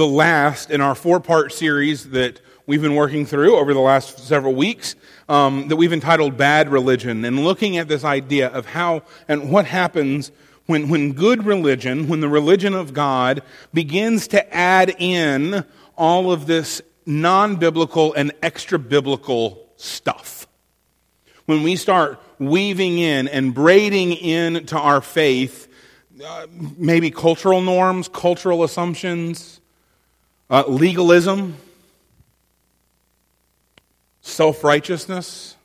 the last in our four part series that we've been working through over the last several weeks um, that we've entitled Bad Religion, and looking at this idea of how and what happens when, when good religion, when the religion of God begins to add in all of this non biblical and extra biblical stuff. When we start weaving in and braiding into our faith uh, maybe cultural norms, cultural assumptions, uh, legalism, self righteousness.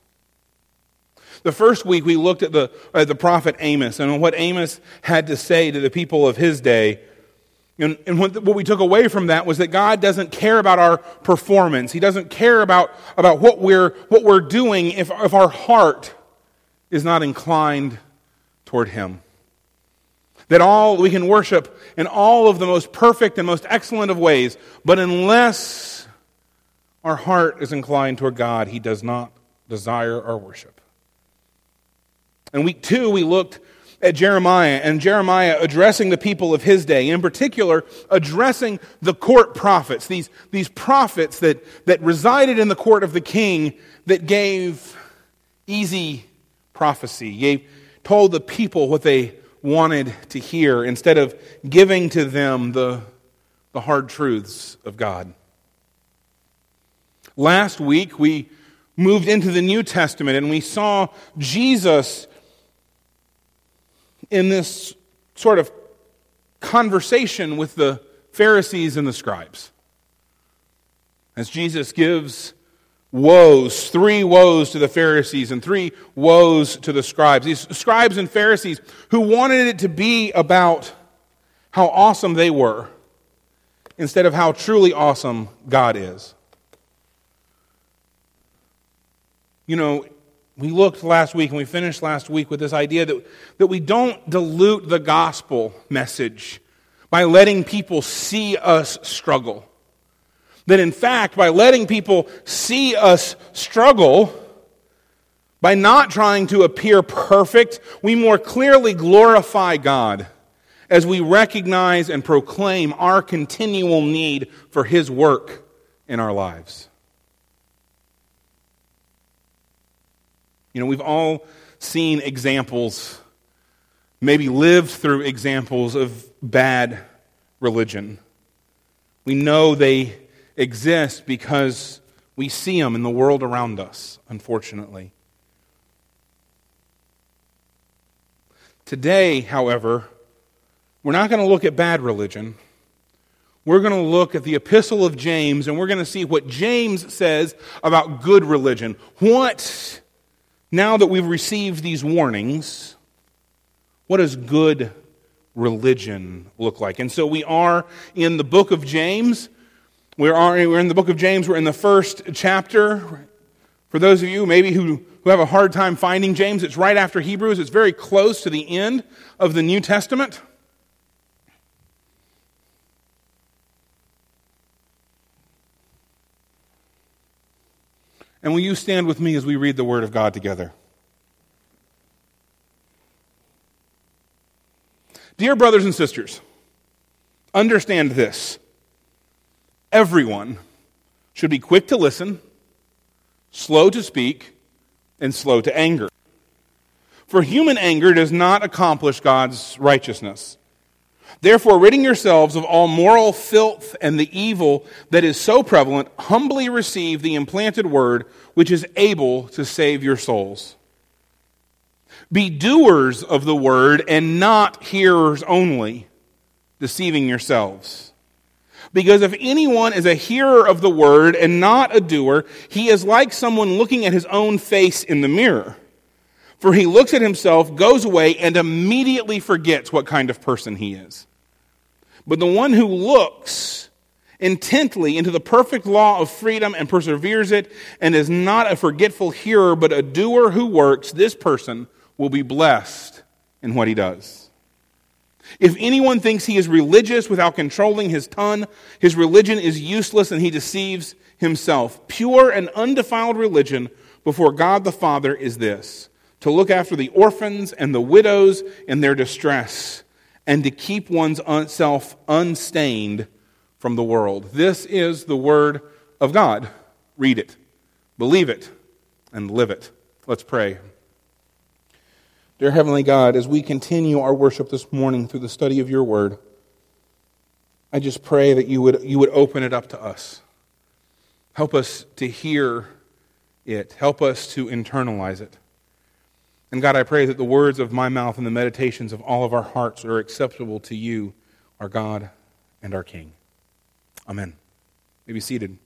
The first week we looked at the, at the prophet Amos and what Amos had to say to the people of his day. And, and what, what we took away from that was that God doesn't care about our performance. He doesn't care about, about what, we're, what we're doing if, if our heart is not inclined toward Him. That all we can worship in all of the most perfect and most excellent of ways, but unless our heart is inclined toward God, He does not desire our worship. In week two, we looked at Jeremiah and Jeremiah addressing the people of his day, in particular, addressing the court prophets, these, these prophets that, that resided in the court of the king that gave easy prophecy, gave, told the people what they wanted to hear instead of giving to them the, the hard truths of God. Last week, we moved into the New Testament and we saw Jesus in this sort of conversation with the Pharisees and the scribes. As Jesus gives woes, three woes to the Pharisees and three woes to the scribes. These scribes and Pharisees who wanted it to be about how awesome they were instead of how truly awesome God is. You know, we looked last week and we finished last week with this idea that, that we don't dilute the gospel message by letting people see us struggle. That in fact, by letting people see us struggle, by not trying to appear perfect, we more clearly glorify God as we recognize and proclaim our continual need for His work in our lives. You know, we've all seen examples, maybe lived through examples of bad religion. We know they exist because we see them in the world around us, unfortunately. Today, however, we're not going to look at bad religion. We're going to look at the epistle of James and we're going to see what James says about good religion. What now that we've received these warnings, what does good religion look like? And so we are in the book of James. We are, we're in the book of James. We're in the first chapter. For those of you maybe who, who have a hard time finding James, it's right after Hebrews. It's very close to the end of the New Testament. And will you stand with me as we read the Word of God together? Dear brothers and sisters, understand this. Everyone should be quick to listen, slow to speak, and slow to anger. For human anger does not accomplish God's righteousness. Therefore, ridding yourselves of all moral filth and the evil that is so prevalent, humbly receive the implanted word which is able to save your souls. Be doers of the word and not hearers only, deceiving yourselves. Because if anyone is a hearer of the word and not a doer, he is like someone looking at his own face in the mirror. For he looks at himself, goes away, and immediately forgets what kind of person he is. But the one who looks intently into the perfect law of freedom and perseveres it, and is not a forgetful hearer, but a doer who works, this person will be blessed in what he does. If anyone thinks he is religious without controlling his tongue, his religion is useless and he deceives himself. Pure and undefiled religion before God the Father is this to look after the orphans and the widows in their distress, and to keep one's self unstained from the world. This is the Word of God. Read it, believe it, and live it. Let's pray. Dear Heavenly God, as we continue our worship this morning through the study of your Word, I just pray that you would, you would open it up to us. Help us to hear it, help us to internalize it. And God, I pray that the words of my mouth and the meditations of all of our hearts are acceptable to you, our God and our King. Amen. may be seated.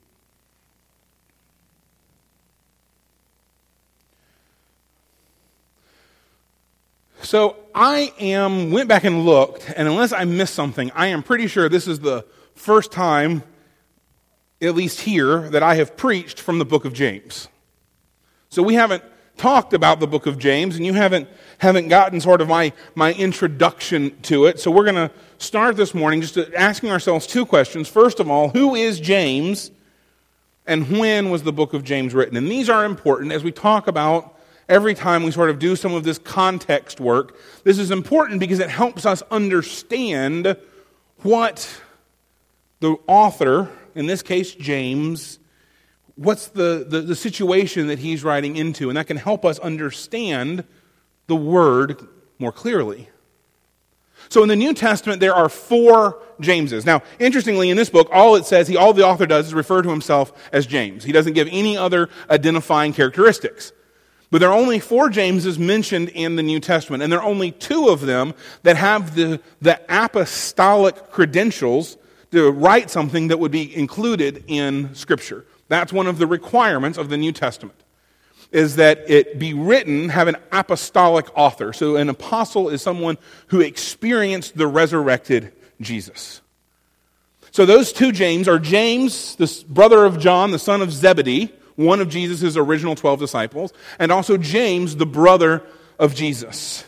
So I am went back and looked, and unless I missed something, I am pretty sure this is the first time, at least here, that I have preached from the book of James. So we haven't talked about the book of James, and you haven't, haven't gotten sort of my, my introduction to it. So we're going to start this morning just asking ourselves two questions. First of all, who is James, and when was the book of James written? And these are important as we talk about every time we sort of do some of this context work. This is important because it helps us understand what the author, in this case James, what's the, the, the, situation that he's writing into, and that can help us understand the word more clearly. So in the New Testament, there are four Jameses. Now, interestingly, in this book, all it says, he, all the author does is refer to himself as James. He doesn't give any other identifying characteristics. But there are only four Jameses mentioned in the New Testament, and there are only two of them that have the, the apostolic credentials to write something that would be included in Scripture. That's one of the requirements of the New Testament is that it be written have an apostolic author. So an apostle is someone who experienced the resurrected Jesus. So those two James are James, the brother of John, the son of Zebedee, one of Jesus' original 12 disciples, and also James, the brother of Jesus.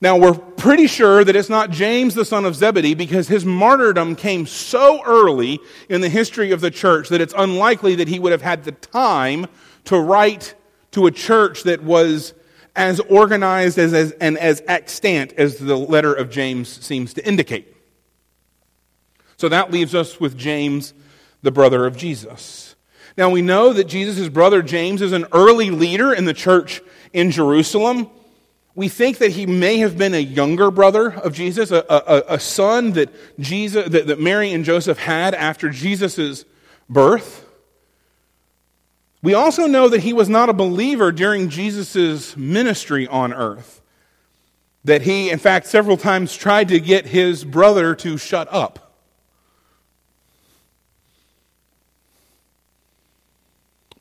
Now, we're pretty sure that it's not James, the son of Zebedee, because his martyrdom came so early in the history of the church that it's unlikely that he would have had the time to write to a church that was as organized as, as, and as extant as the letter of James seems to indicate. So that leaves us with James, the brother of Jesus. Now, we know that Jesus' brother James is an early leader in the church in Jerusalem. We think that he may have been a younger brother of Jesus, a, a, a son that, Jesus, that, that Mary and Joseph had after Jesus' birth. We also know that he was not a believer during Jesus' ministry on earth. That he, in fact, several times tried to get his brother to shut up.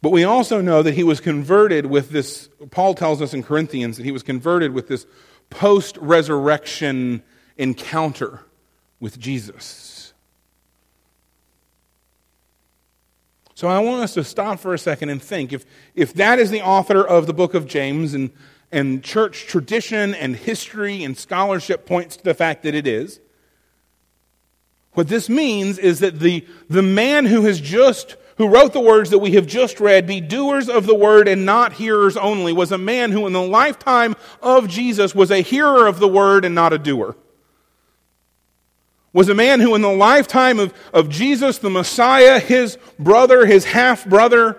But we also know that he was converted with this, Paul tells us in Corinthians that he was converted with this post resurrection encounter with Jesus. So I want us to stop for a second and think if, if that is the author of the book of James and, and church tradition and history and scholarship points to the fact that it is, what this means is that the, the man who has just who wrote the words that we have just read, be doers of the word and not hearers only, was a man who in the lifetime of Jesus was a hearer of the word and not a doer. Was a man who in the lifetime of, of Jesus, the Messiah, his brother, his half brother,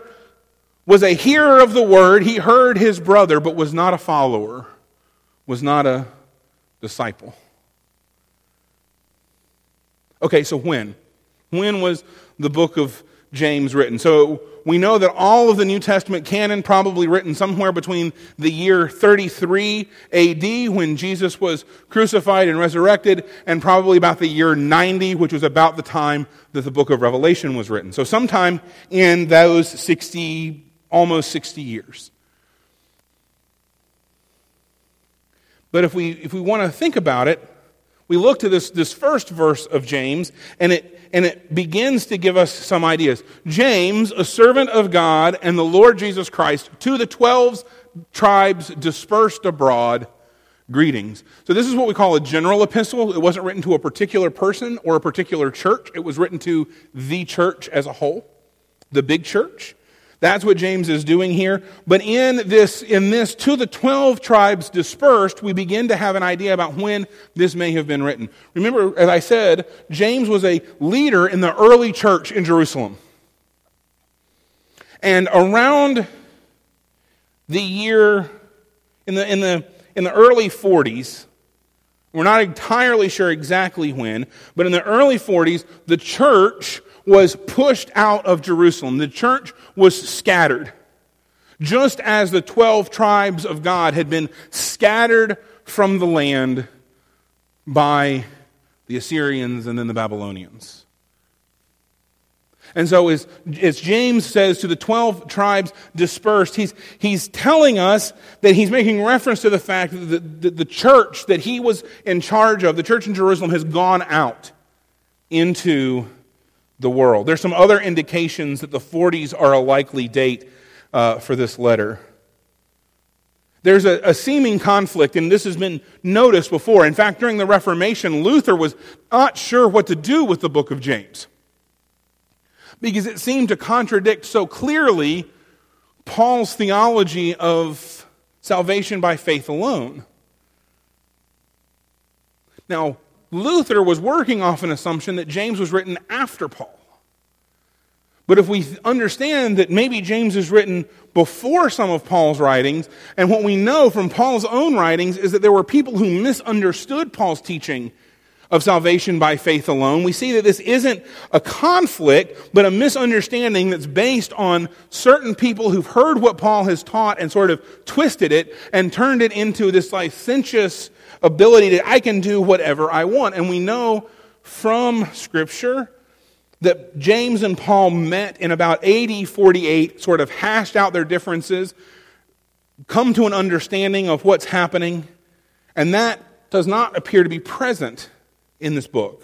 was a hearer of the word. He heard his brother, but was not a follower, was not a disciple. Okay, so when? When was the book of James written. So we know that all of the New Testament canon probably written somewhere between the year 33 AD when Jesus was crucified and resurrected and probably about the year 90 which was about the time that the book of Revelation was written. So sometime in those 60 almost 60 years. But if we if we want to think about it, we look to this, this first verse of James, and it, and it begins to give us some ideas. James, a servant of God and the Lord Jesus Christ, to the 12 tribes dispersed abroad, greetings. So, this is what we call a general epistle. It wasn't written to a particular person or a particular church, it was written to the church as a whole, the big church. That's what James is doing here. But in this, in this, to the 12 tribes dispersed, we begin to have an idea about when this may have been written. Remember, as I said, James was a leader in the early church in Jerusalem. And around the year, in the, in the, in the early 40s, we're not entirely sure exactly when, but in the early 40s, the church was pushed out of Jerusalem. The church was scattered. Just as the 12 tribes of God had been scattered from the land by the Assyrians and then the Babylonians. And so, as, as, James says to the 12 tribes dispersed, he's, he's telling us that he's making reference to the fact that the, the, the church that he was in charge of, the church in Jerusalem, has gone out into the world. There's some other indications that the 40s are a likely date uh, for this letter. There's a, a, seeming conflict, and this has been noticed before. In fact, during the Reformation, Luther was not sure what to do with the book of James because it seemed to contradict so clearly Paul's theology of salvation by faith alone. Now, Luther was working off an assumption that James was written after Paul. But if we understand that maybe James is written before some of Paul's writings, and what we know from Paul's own writings is that there were people who misunderstood Paul's teaching of salvation by faith alone. We see that this isn't a conflict, but a misunderstanding that's based on certain people who've heard what Paul has taught and sort of twisted it and turned it into this licentious ability that I can do whatever I want. And we know from Scripture that James and Paul met in about AD 48, sort of hashed out their differences, come to an understanding of what's happening, and that does not appear to be present in this book.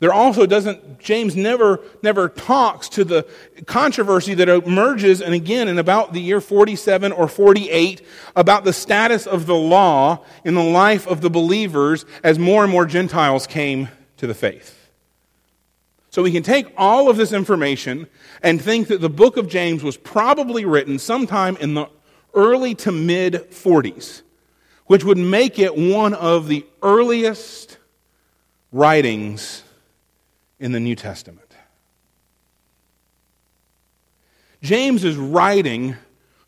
There also doesn't, James never, never talks to the controversy that emerges, and again in about the year 47 or 48, about the status of the law in the life of the believers as more and more Gentiles came to the faith. So we can take all of this information and think that the book of James was probably written sometime in the early to mid 40s which would make it one of the earliest writings in the New Testament. James is writing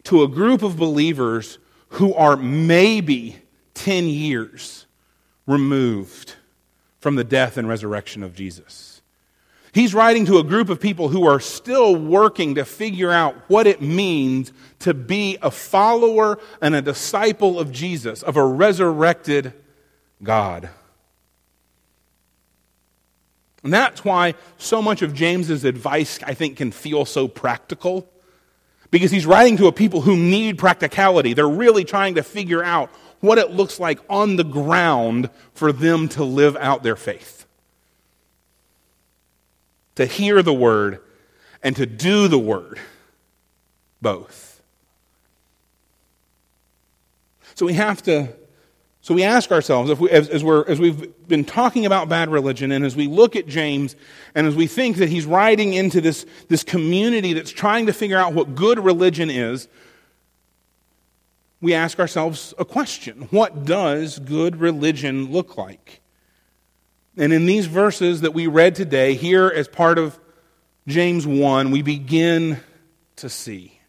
to a group of believers who are maybe 10 years removed from the death and resurrection of Jesus. He's writing to a group of people who are still working to figure out what it means to be a follower and a disciple of Jesus, of a resurrected God. And that's why so much of James's advice, I think, can feel so practical. Because he's writing to a people who need practicality. They're really trying to figure out what it looks like on the ground for them to live out their faith to hear the word and to do the word, both. So we have to, so we ask ourselves, if we, as, as, we're, as we've been talking about bad religion, and as we look at James, and as we think that he's writing into this, this community that's trying to figure out what good religion is, we ask ourselves a question What does good religion look like? And in these verses that we read today, here as part of James 1, we begin to see.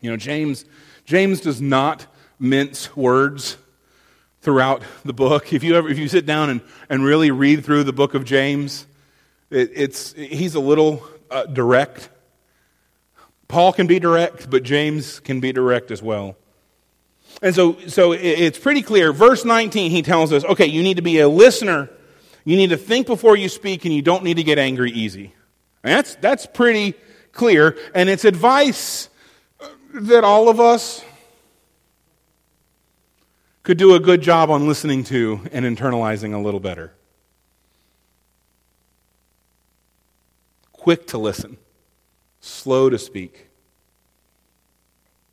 You know, James, James does not mince words throughout the book. If you ever, if you sit down and, and really read through the book of James, it, it's, he's a little uh, direct. Paul can be direct, but James can be direct as well. And so, so it's pretty clear. Verse 19, he tells us, okay, you need to be a listener. You need to think before you speak, and you don't need to get angry easy. That's, that's pretty clear. And it's advice uh, that all of us could do a good job on listening to and internalizing a little better. Quick to listen, slow to speak,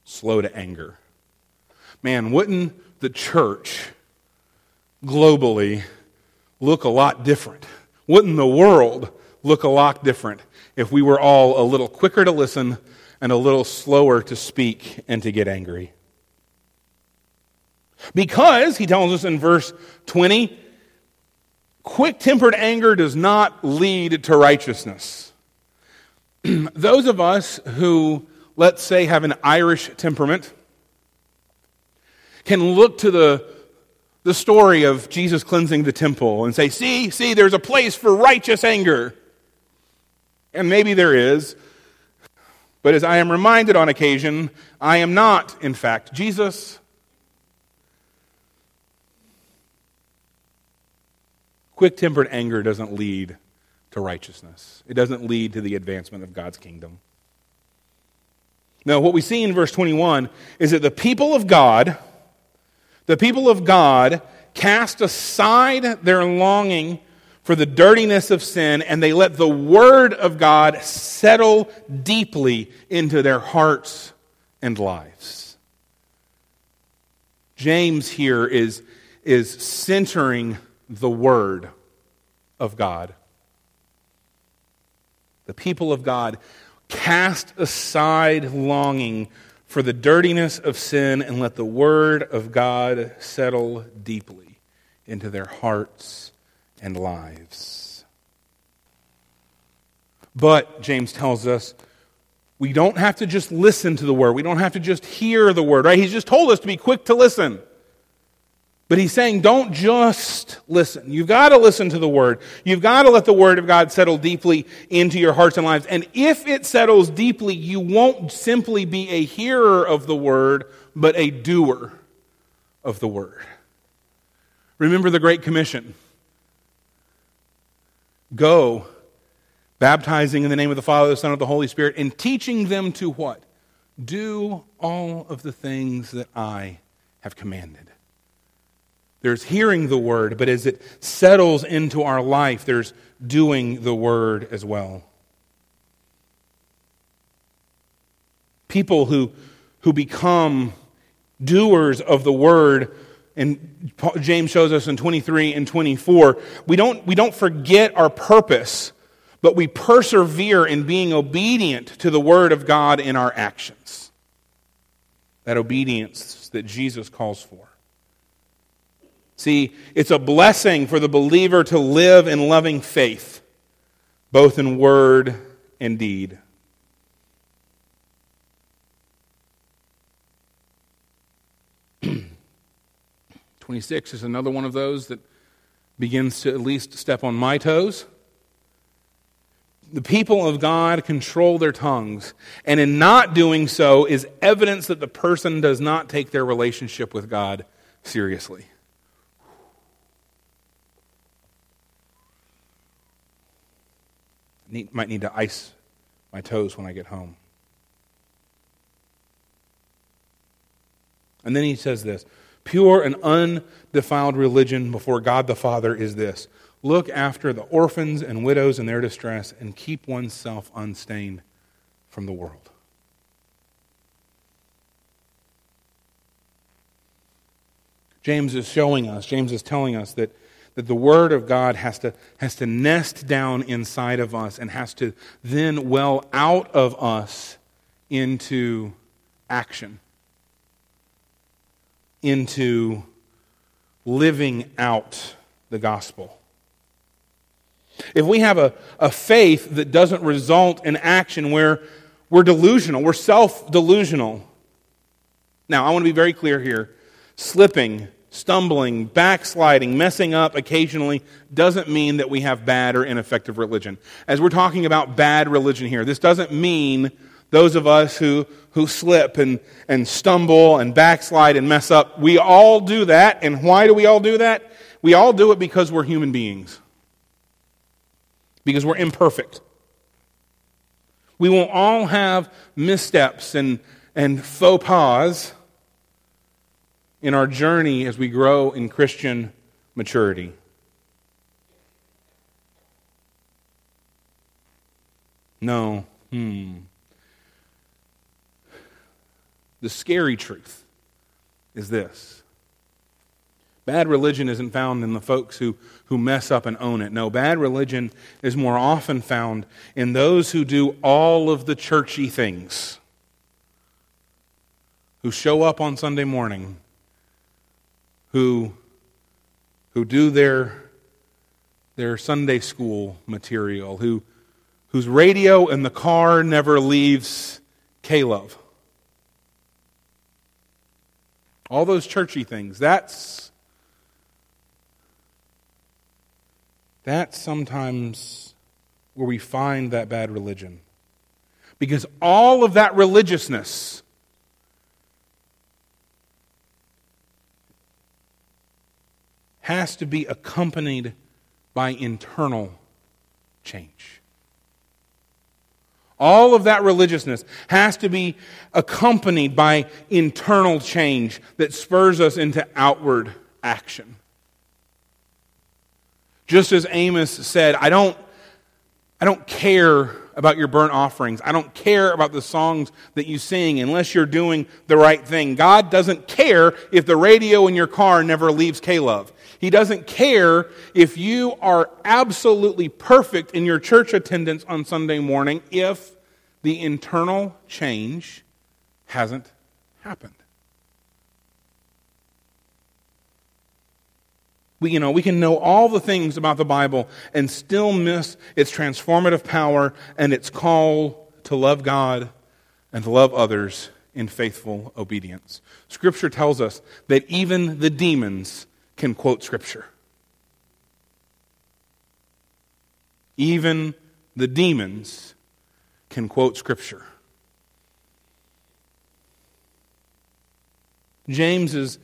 slow to anger man, wouldn't the church globally look a lot different? Wouldn't the world look a lot different if we were all a little quicker to listen and a little slower to speak and to get angry. Because, he tells us in verse 20, quick tempered anger does not lead to righteousness. Those of us who, let's say, have an Irish temperament can look to the, the story of Jesus cleansing the temple and say, see, see, there's a place for righteous anger. And maybe there is. But as I am reminded on occasion, I am not, in fact, Jesus. Quick tempered anger doesn't lead to righteousness, it doesn't lead to the advancement of God's kingdom. Now, what we see in verse 21 is that the people of God, the people of God cast aside their longing for the dirtiness of sin, and they let the Word of God settle deeply into their hearts and lives. James here is, is centering the Word of God. The people of God cast aside longing for the dirtiness of sin and let the Word of God settle deeply into their hearts and lives. But, James tells us, we don't have to just listen to the Word. We don't have to just hear the Word, right? He's just told us to be quick to listen. But he's saying, don't just listen. You've got to listen to the word. You've got to let the word of God settle deeply into your hearts and lives. And if it settles deeply, you won't simply be a hearer of the word, but a doer of the word. Remember the Great Commission Go, baptizing in the name of the Father, the Son, and the Holy Spirit, and teaching them to what? Do all of the things that I have commanded. There's hearing the word, but as it settles into our life, there's doing the word as well. People who, who become doers of the word, and James shows us in 23 and 24, we don't, we don't forget our purpose, but we persevere in being obedient to the word of God in our actions. That obedience that Jesus calls for. See, it's a blessing for the believer to live in loving faith, both in word and deed. Twenty-six is another one of those that begins to at least step on my toes. The people of God control their tongues, and in not doing so is evidence that the person does not take their relationship with God seriously. Need, might need to ice my toes when I get home. And then he says this pure and undefiled religion before God the Father is this look after the orphans and widows in their distress and keep oneself unstained from the world. James is showing us, James is telling us that that the Word of God has to, has to nest down inside of us and has to then well out of us into action, into living out the gospel. If we have a, a faith that doesn't result in action where we're delusional, we're self delusional. Now, I want to be very clear here. Slipping stumbling, backsliding, messing up occasionally doesn't mean that we have bad or ineffective religion. As we're talking about bad religion here, this doesn't mean those of us who, who slip and, and stumble and backslide and mess up. We all do that. And why do we all do that? We all do it because we're human beings, because we're imperfect. We will all have missteps and, and faux pas in our journey as we grow in Christian maturity. No. Hmm. The scary truth is this Bad religion isn't found in the folks who, who mess up and own it. No, bad religion is more often found in those who do all of the churchy things, who show up on Sunday morning, who, who do their, their Sunday school material, who, whose radio in the car never leaves K-Love. All those churchy things. That's That's sometimes where we find that bad religion. Because all of that religiousness has to be accompanied by internal change. All of that religiousness has to be accompanied by internal change that spurs us into outward action. Just as Amos said, I don't, I don't care about your burnt offerings. I don't care about the songs that you sing unless you're doing the right thing. God doesn't care if the radio in your car never leaves K-Love. He doesn't care if you are absolutely perfect in your church attendance on Sunday morning if the internal change hasn't happened. We, you know, we can know all the things about the Bible and still miss its transformative power and its call to love God and to love others in faithful obedience. Scripture tells us that even the demons can quote Scripture. Even the demons can quote Scripture. James is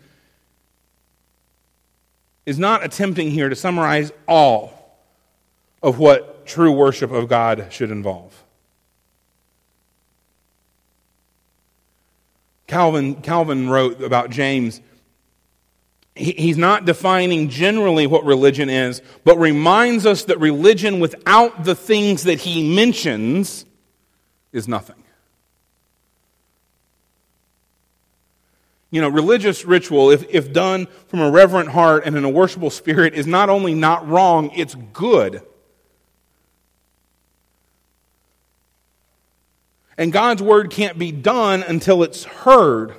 is not attempting here to summarize all of what true worship of God should involve. Calvin, Calvin wrote about James. He, he's not defining generally what religion is, but reminds us that religion without the things that he mentions is nothing. You know, religious ritual, if, if done from a reverent heart and in a worshipful spirit, is not only not wrong, it's good. And God's word can't be done until it's heard.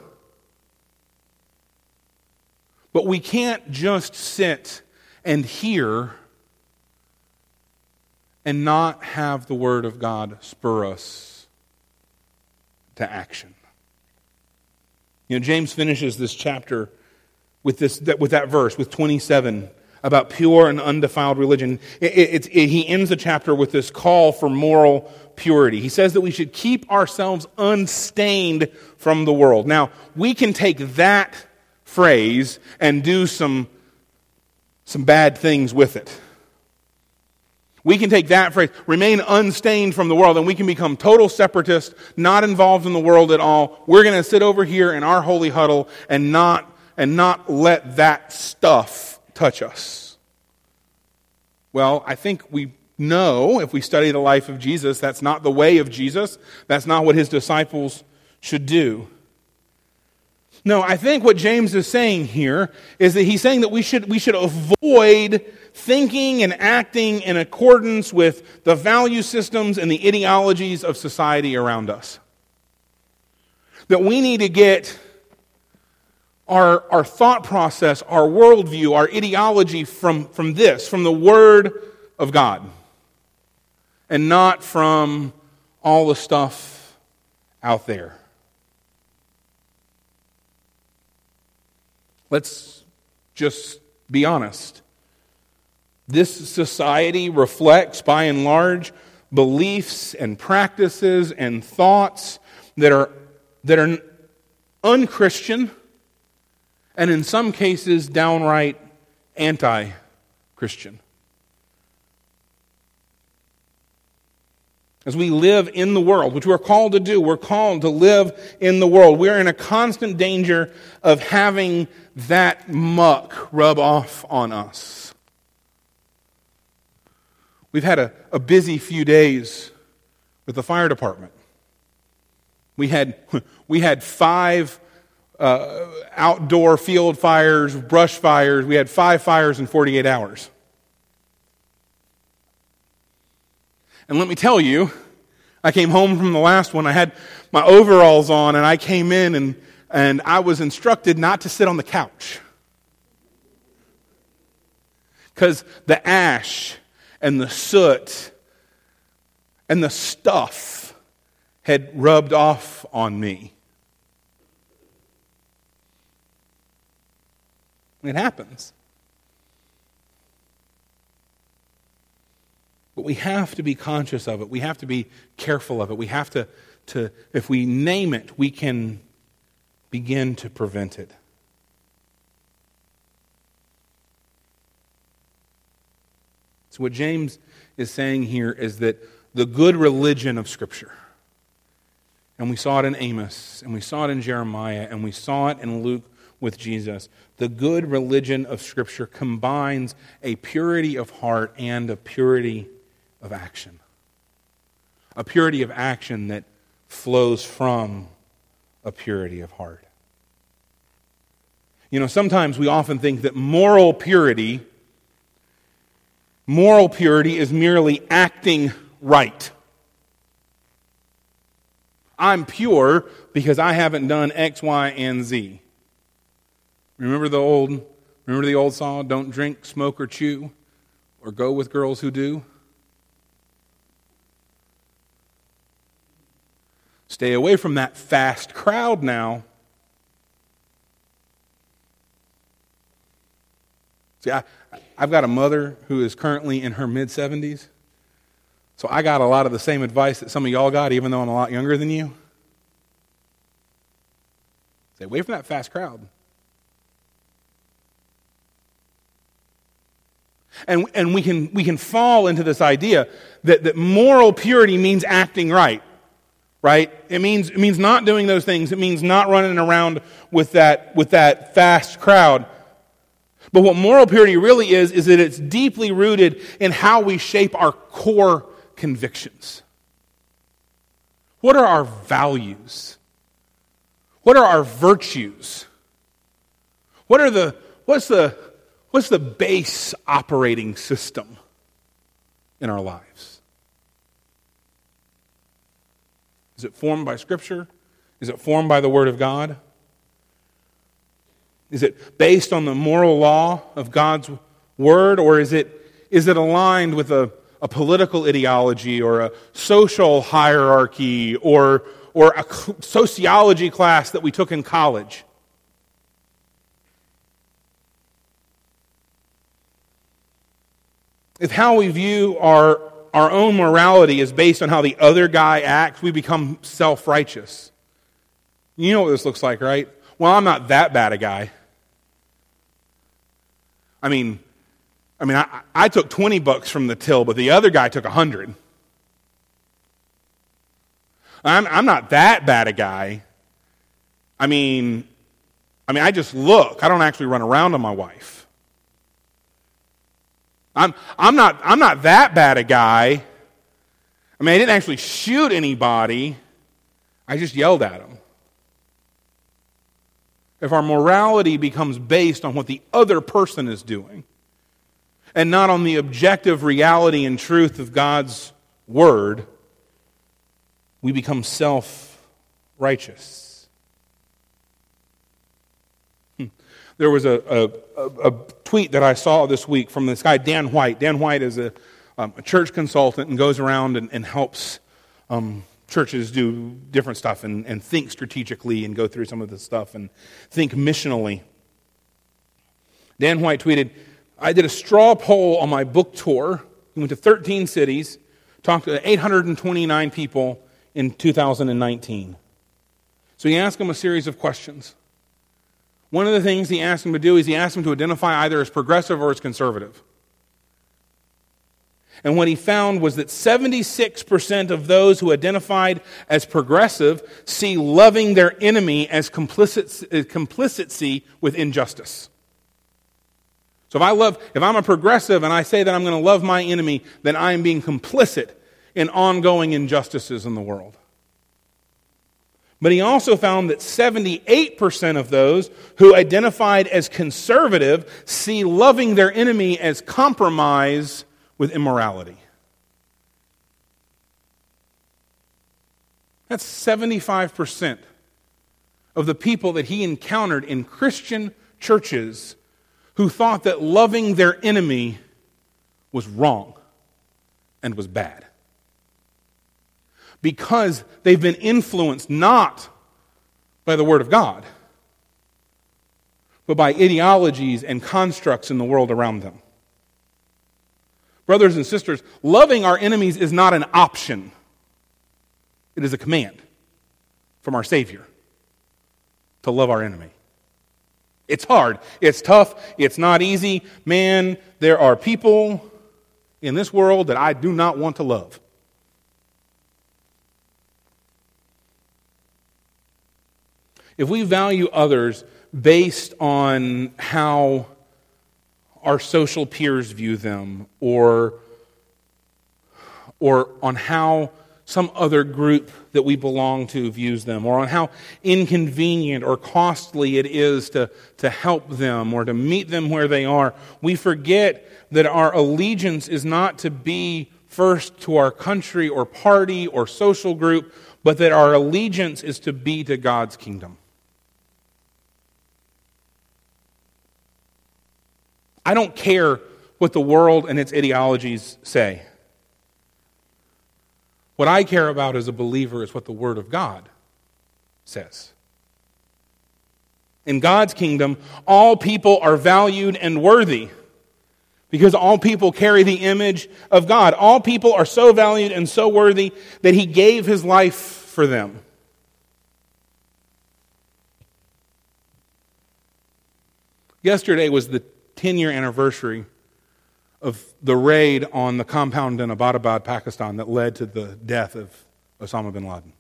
But we can't just sit and hear and not have the word of God spur us to action. You know, James finishes this chapter with, this, with that verse, with 27, about pure and undefiled religion. It, it, it, he ends the chapter with this call for moral purity. He says that we should keep ourselves unstained from the world. Now, we can take that phrase and do some, some bad things with it. We can take that phrase, remain unstained from the world, and we can become total separatists, not involved in the world at all. We're going to sit over here in our holy huddle and not, and not let that stuff touch us. Well, I think we know, if we study the life of Jesus, that's not the way of Jesus. That's not what his disciples should do. No, I think what James is saying here is that he's saying that we should, we should avoid thinking and acting in accordance with the value systems and the ideologies of society around us. That we need to get our, our thought process, our worldview, our ideology from, from this, from the Word of God, and not from all the stuff out there. Let's just be honest. This society reflects, by and large, beliefs and practices and thoughts that are, that are unchristian and, in some cases, downright anti Christian. As we live in the world, which we're called to do, we're called to live in the world. We're in a constant danger of having that muck rub off on us. We've had a, a busy few days with the fire department. We had, we had five uh, outdoor field fires, brush fires. We had five fires in 48 hours. And let me tell you, I came home from the last one. I had my overalls on, and I came in, and, and I was instructed not to sit on the couch. Because the ash and the soot and the stuff had rubbed off on me. It happens. But we have to be conscious of it. We have to be careful of it. We have to, to if we name it, we can begin to prevent it. So, what James is saying here is that the good religion of Scripture, and we saw it in Amos, and we saw it in Jeremiah, and we saw it in Luke with Jesus, the good religion of Scripture combines a purity of heart and a purity of action. A purity of action that flows from a purity of heart. You know, sometimes we often think that moral purity moral purity is merely acting right. I'm pure because I haven't done X, Y, and Z. Remember the old remember the old song, don't drink, smoke, or chew, or go with girls who do? Stay away from that fast crowd now. See, I, I've got a mother who is currently in her mid 70s. So I got a lot of the same advice that some of y'all got, even though I'm a lot younger than you. Stay away from that fast crowd. And, and we, can, we can fall into this idea that, that moral purity means acting right right? It means, it means not doing those things. It means not running around with that, with that fast crowd. But what moral purity really is, is that it's deeply rooted in how we shape our core convictions. What are our values? What are our virtues? What are the, what's the, what's the base operating system in our lives? Is it formed by Scripture? Is it formed by the Word of God? Is it based on the moral law of God's Word, or is it, is it aligned with a, a political ideology or a social hierarchy or, or a sociology class that we took in college? If how we view our our own morality is based on how the other guy acts, we become self righteous. You know what this looks like, right? Well, I'm not that bad a guy. I mean, I mean, I, I took 20 bucks from the till, but the other guy took 100. I'm, I'm not that bad a guy. I mean, I mean, I just look. I don't actually run around on my wife. I'm, I'm, not, I'm not that bad a guy. I mean, I didn't actually shoot anybody, I just yelled at him. If our morality becomes based on what the other person is doing and not on the objective reality and truth of God's word, we become self righteous. There was a, a, a, tweet that I saw this week from this guy, Dan White. Dan White is a, um, a church consultant and goes around and, and helps um, churches do different stuff and, and think strategically and go through some of this stuff and think missionally. Dan White tweeted, I did a straw poll on my book tour. He went to 13 cities, talked to 829 people in 2019. So he asked them a series of questions. One of the things he asked him to do is he asked him to identify either as progressive or as conservative. And what he found was that 76% of those who identified as progressive see loving their enemy as complicit, complicity with injustice. So if I love, if I'm a progressive and I say that I'm going to love my enemy, then I am being complicit in ongoing injustices in the world. But he also found that 78% of those who identified as conservative see loving their enemy as compromise with immorality. That's 75% of the people that he encountered in Christian churches who thought that loving their enemy was wrong and was bad. Because they've been influenced not by the Word of God, but by ideologies and constructs in the world around them. Brothers and sisters, loving our enemies is not an option. It is a command from our Savior to love our enemy. It's hard. It's tough. It's not easy. Man, there are people in this world that I do not want to love. If we value others based on how our social peers view them or, or on how some other group that we belong to views them, or on how inconvenient or costly it is to, to help them or to meet them where they are, we forget that our allegiance is not to be first to our country or party or social group, but that our allegiance is to be to God's kingdom. I don't care what the world and its ideologies say. What I care about as a believer is what the Word of God says. In God's kingdom, all people are valued and worthy because all people carry the image of God. All people are so valued and so worthy that He gave His life for them. Yesterday was the 10 year anniversary of the raid on the compound in Abbottabad, Pakistan, that led to the death of Osama bin Laden.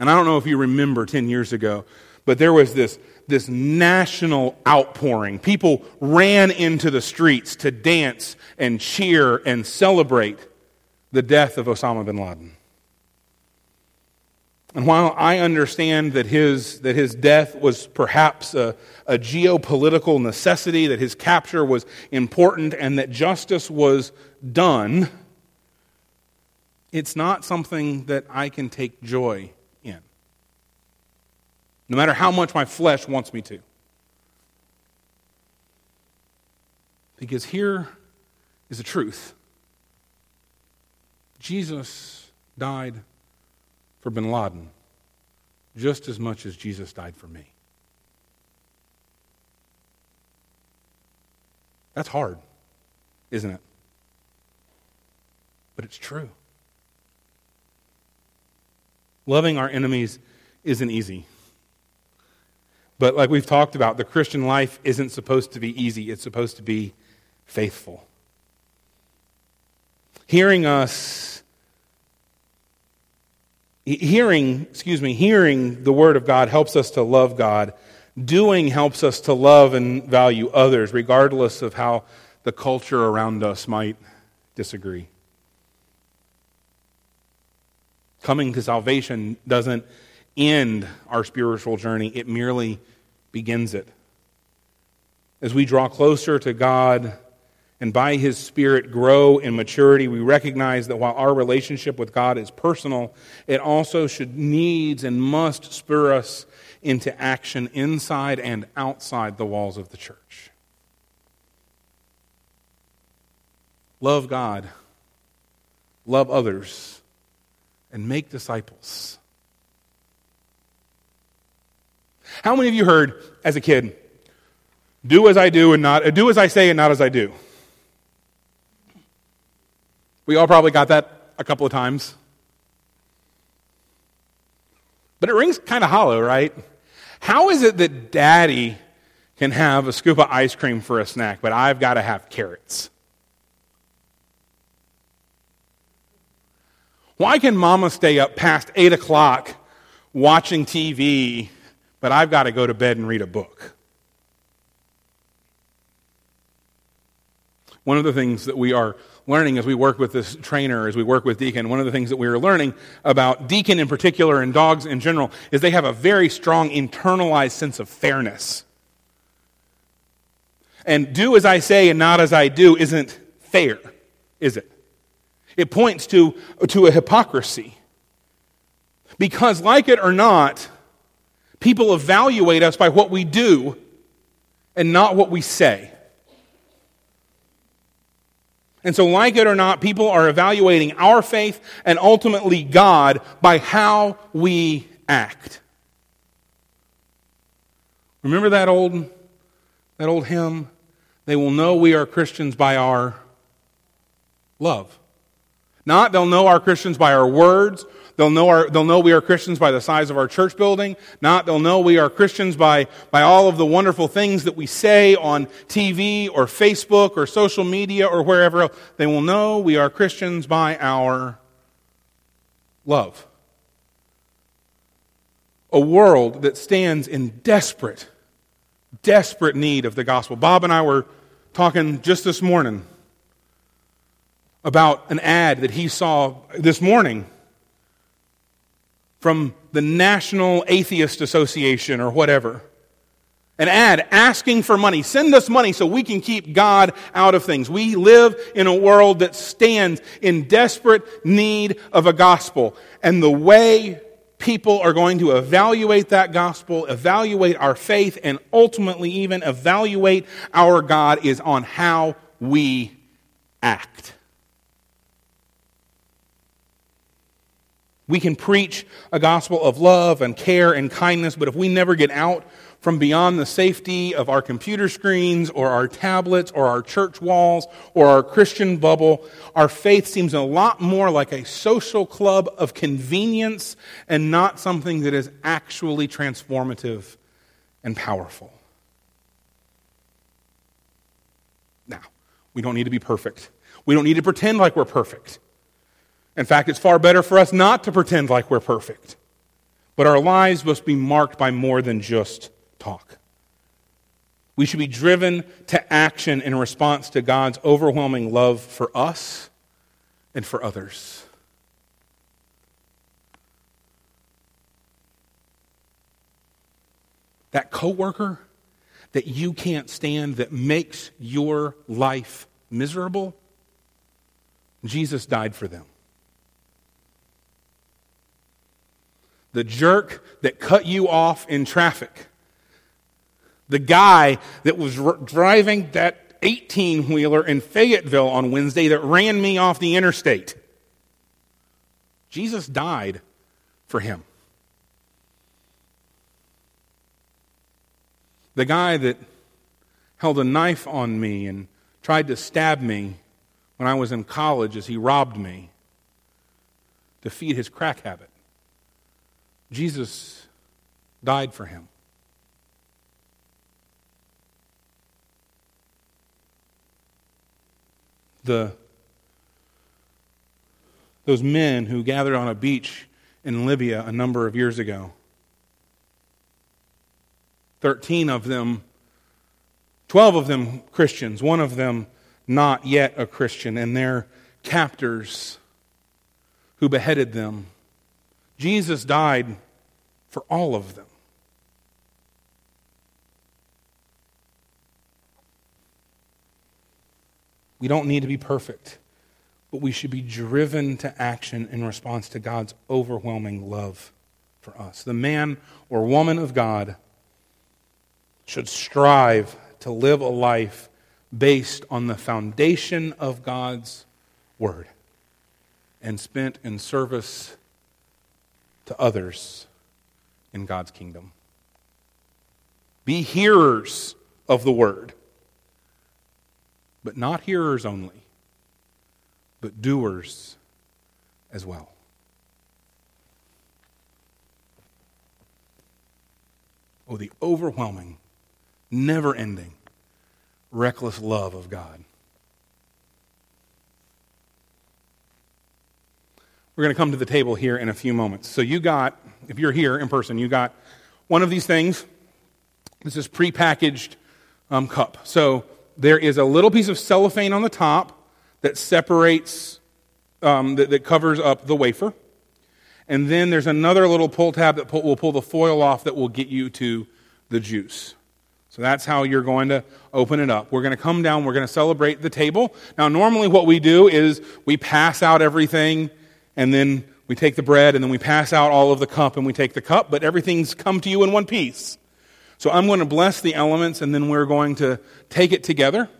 And I don't know if you remember 10 years ago, but there was this, this national outpouring. People ran into the streets to dance and cheer and celebrate the death of Osama bin Laden. And while I understand that his, that his death was perhaps a, a geopolitical necessity, that his capture was important, and that justice was done, it's not something that I can take joy in, no matter how much my flesh wants me to. Because here is the truth Jesus died for bin Laden just as much as Jesus died for me. That's hard, isn't it? But it's true. Loving our enemies isn't easy. But like we've talked about, the Christian life isn't supposed to be easy, it's supposed to be faithful. Hearing us hearing, excuse me, hearing the word of God helps us to love God. Doing helps us to love and value others, regardless of how the culture around us might disagree. Coming to salvation doesn't end our spiritual journey, it merely begins it. As we draw closer to God, and by His Spirit grow in maturity, we recognize that while our relationship with God is personal, it also should needs and must spur us into action inside and outside the walls of the church. Love God, love others, and make disciples. How many of you heard as a kid, do as I do and not do as I say and not as I do? We all probably got that a couple of times. But it rings kind of hollow, right? How is it that daddy can have a scoop of ice cream for a snack, but I've got to have carrots? Why can mama stay up past 8 o'clock watching TV, but I've got to go to bed and read a book? One of the things that we are learning as we work with this trainer, as we work with Deacon, one of the things that we are learning about Deacon in particular and dogs in general is they have a very strong internalized sense of fairness. And do as I say and not as I do isn't fair, is it? It points to, to a hypocrisy. Because, like it or not, people evaluate us by what we do and not what we say. And so, like it or not, people are evaluating our faith and ultimately God by how we act. Remember that old, that old hymn? They will know we are Christians by our love. Not they'll know our Christians by our words They'll know, our, they'll know we are Christians by the size of our church building. Not, they'll know we are Christians by, by all of the wonderful things that we say on TV or Facebook or social media or wherever else. They will know we are Christians by our love. A world that stands in desperate, desperate need of the gospel. Bob and I were talking just this morning about an ad that he saw this morning from the National Atheist Association or whatever. An ad asking for money. Send us money so we can keep God out of things. We live in a world that stands in desperate need of a gospel. And the way people are going to evaluate that gospel, evaluate our faith, and ultimately even evaluate our God is on how we act. We can preach a gospel of love and care and kindness, but if we never get out from beyond the safety of our computer screens or our tablets or our church walls or our Christian bubble, our faith seems a lot more like a social club of convenience and not something that is actually transformative and powerful. Now, we don't need to be perfect. We don't need to pretend like we're perfect. In fact, it's far better for us not to pretend like we're perfect. But our lives must be marked by more than just talk. We should be driven to action in response to God's overwhelming love for us and for others. That coworker that you can't stand that makes your life miserable, Jesus died for them. The jerk that cut you off in traffic, the guy that was r- driving that 18 wheeler in Fayetteville on Wednesday that ran me off the interstate. Jesus died for him. The guy that held a knife on me and tried to stab me when I was in college as he robbed me to feed his crack habit. Jesus died for him. The, those men who gathered on a beach in Libya a number of years ago, 13 of them, 12 of them Christians, one of them not yet a Christian, and their captors who beheaded them Jesus died for all of them. We don't need to be perfect, but we should be driven to action in response to God's overwhelming love for us. The man or woman of God should strive to live a life based on the foundation of God's Word and spent in service to others in God's kingdom. Be hearers of the word, but not hearers only, but doers as well. Oh, the overwhelming, never ending, reckless love of God. We're going to come to the table here in a few moments. So, you got, if you're here in person, you got one of these things. This is prepackaged um, cup. So, there is a little piece of cellophane on the top that separates, um, that, that covers up the wafer. And then there's another little pull tab that pull, will pull the foil off that will get you to the juice. So that's how you're going to open it up. We're going to come down, we're going to celebrate the table. Now, normally what we do is we pass out everything, and then we take the bread, and then we pass out all of the cup, and we take the cup, but everything's come to you in one piece. So I'm going to bless the elements, and then we're going to take it together.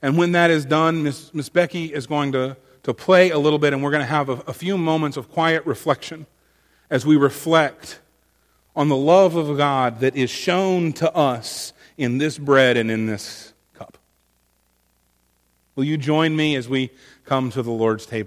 And when that is done, Miss, Miss Becky is going to, to play a little bit, and we're going to have a, a few moments of quiet reflection as we reflect on the love of God that is shown to us in this bread and in this cup. Will you join me as we come to the Lord's table?